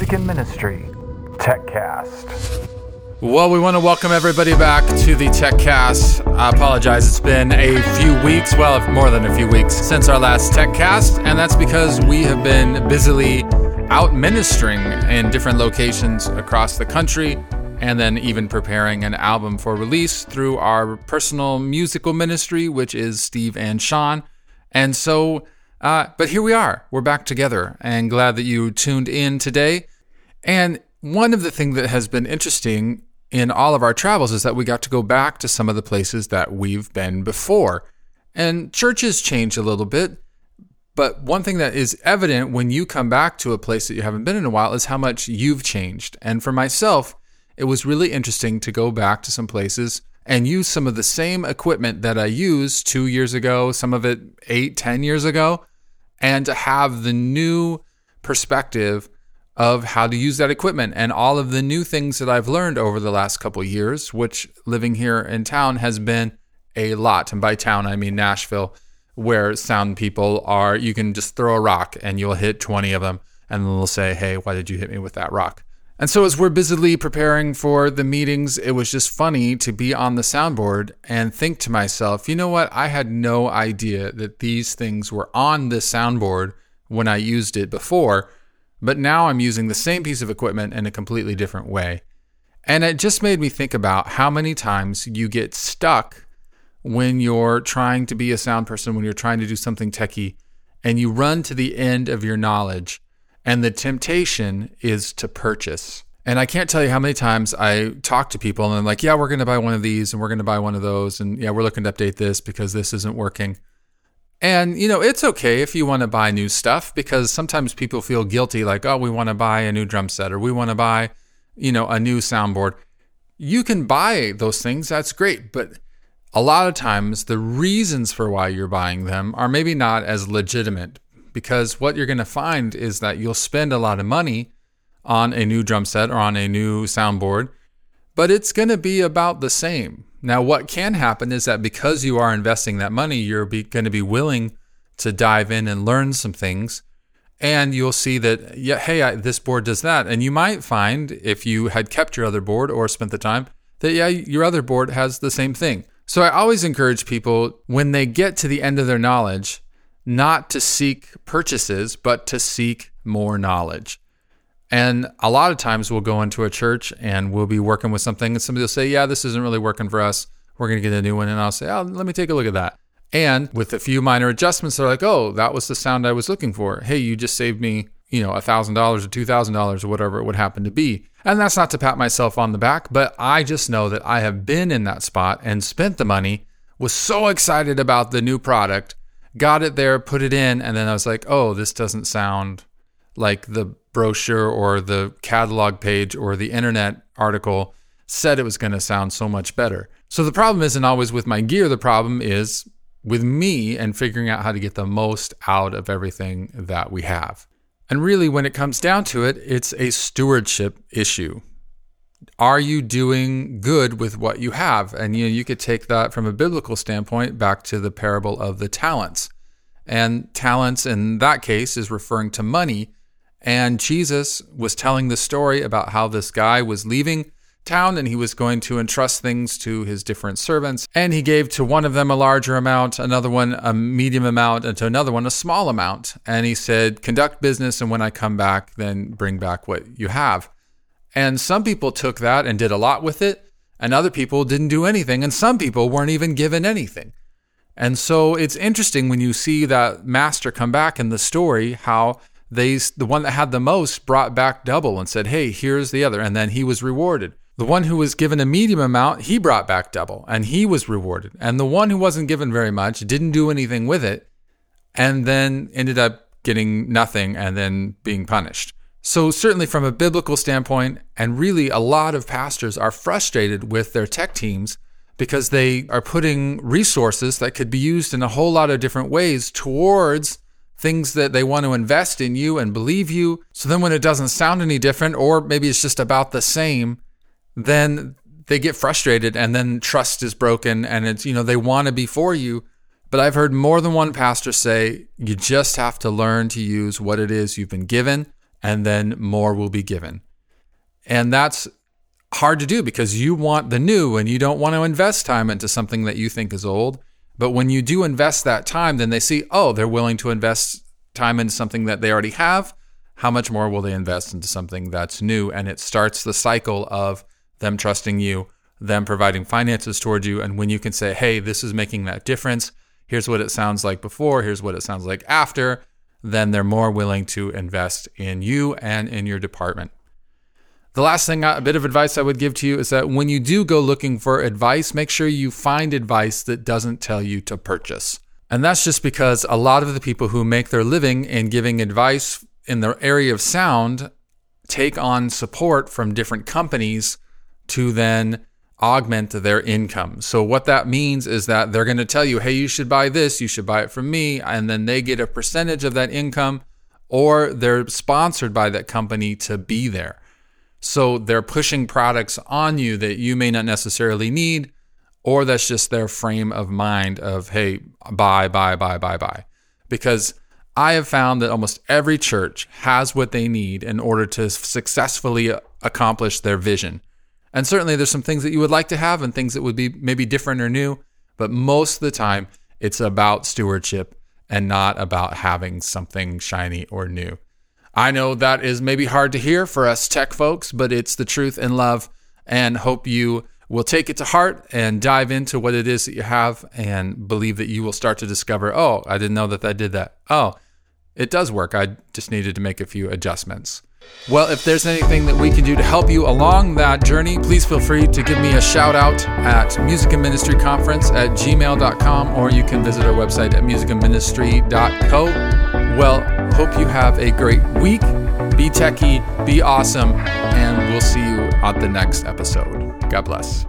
music and ministry, TechCast. Well, we want to welcome everybody back to the TechCast. I apologize, it's been a few weeks, well, more than a few weeks since our last TechCast, and that's because we have been busily out ministering in different locations across the country and then even preparing an album for release through our personal musical ministry, which is Steve and Sean. And so, uh, but here we are. We're back together and glad that you tuned in today. And one of the things that has been interesting in all of our travels is that we got to go back to some of the places that we've been before. And churches change a little bit. But one thing that is evident when you come back to a place that you haven't been in a while is how much you've changed. And for myself, it was really interesting to go back to some places and use some of the same equipment that I used two years ago, some of it eight, ten years ago, and to have the new perspective of how to use that equipment and all of the new things that I've learned over the last couple years, which living here in town has been a lot. And by town, I mean Nashville, where sound people are, you can just throw a rock and you'll hit 20 of them. And they'll say, Hey, why did you hit me with that rock? And so, as we're busily preparing for the meetings, it was just funny to be on the soundboard and think to myself, you know what? I had no idea that these things were on the soundboard when I used it before, but now I'm using the same piece of equipment in a completely different way. And it just made me think about how many times you get stuck when you're trying to be a sound person, when you're trying to do something techie, and you run to the end of your knowledge and the temptation is to purchase. And I can't tell you how many times I talk to people and I'm like, yeah, we're going to buy one of these and we're going to buy one of those. And yeah, we're looking to update this because this isn't working. And, you know, it's okay if you want to buy new stuff because sometimes people feel guilty, like, oh, we want to buy a new drum set or we want to buy, you know, a new soundboard. You can buy those things. That's great. But a lot of times the reasons for why you're buying them are maybe not as legitimate because what you're going to find is that you'll spend a lot of money on a new drum set or on a new soundboard, but it's going to be about the same. Now, what can happen is that because you are investing that money, you're going to be willing to dive in and learn some things. And you'll see that, yeah, hey, I, this board does that. And you might find if you had kept your other board or spent the time that, yeah, your other board has the same thing. So I always encourage people when they get to the end of their knowledge not to seek purchases, but to seek more knowledge. And a lot of times we'll go into a church and we'll be working with something, and somebody will say, Yeah, this isn't really working for us. We're going to get a new one. And I'll say, Oh, let me take a look at that. And with a few minor adjustments, they're like, Oh, that was the sound I was looking for. Hey, you just saved me, you know, $1,000 or $2,000 or whatever it would happen to be. And that's not to pat myself on the back, but I just know that I have been in that spot and spent the money, was so excited about the new product got it there, put it in, and then I was like, oh, this doesn't sound like the brochure or the catalog page or the internet article said it was going to sound so much better. So the problem isn't always with my gear, the problem is with me and figuring out how to get the most out of everything that we have. And really, when it comes down to it, it's a stewardship issue are you doing good with what you have? And you know, you could take that from a biblical standpoint back to the parable of the talents. And talents in that case is referring to money. And Jesus was telling the story about how this guy was leaving town and he was going to entrust things to his different servants. And he gave to one of them a larger amount, another one a medium amount, and to another one a small amount. And he said, Conduct business, and when I come back, then bring back what you have. And some people took that and did a lot with it, and other people didn't do anything, and some people weren't even given anything. And so it's interesting when you see that master come back in the story how they the one that had the most brought back double and said, "Hey, here's the other." And then he was rewarded. The one who was given a medium amount, he brought back double and he was rewarded. And the one who wasn't given very much didn't do anything with it and then ended up getting nothing and then being punished. So, certainly from a biblical standpoint, and really a lot of pastors are frustrated with their tech teams because they are putting resources that could be used in a whole lot of different ways towards things that they want to invest in you and believe you. So then when it doesn't sound any different, or maybe it's just about the same, then they get frustrated and then trust is broken and it's, you know, they want to be for you. But I've heard more than one pastor say, you just have to learn to use what it is you've been given and then more will be given. And that's hard to do because you want the new and you don't want to invest time into something that you think is old. But when you do invest that time, then they see, oh, they're willing to invest time into something that they already have. How much more will they invest into something that's new? And it starts the cycle of them trusting you, them providing finances towards you. And when you can say, hey, this is making that difference, here's what it sounds like before, here's what it sounds like after, then they're more willing to invest in you and in your department. The last thing, a bit of advice I would give to you is that when you do go looking for advice, make sure you find advice that doesn't tell you to purchase. And that's just because a lot of the people who make their living in giving advice in the area of sound take on support from different companies to then augment their income. So, what that means is that they're going to tell you, hey, you should buy this, you should buy it from me. And then they get a percentage of that income, or they're sponsored by that company to be there. So they're pushing products on you that you may not necessarily need, or that's just their frame of mind of, hey, buy, buy, buy, buy, buy. Because I have found that almost every church has what they need in order to successfully accomplish their vision. And certainly there's some things that you would like to have and things that would be maybe different or new, but most of the time it's about stewardship and not about having something shiny or new. I know that is maybe hard to hear for us tech folks, but it's the truth and love, and hope you will take it to heart and dive into what it is that you have and believe that you will start to discover, oh, I didn't know that I did that. Oh, it does work. I just needed to make a few adjustments. Well, if there's anything that we can do to help you along that journey, please feel free to give me a shout out at Music and Ministry Conference at gmail.com or you can visit our website at musicandministry.co. Well, hope you have a great week. Be techie, be awesome, and we'll see you on the next episode. God bless.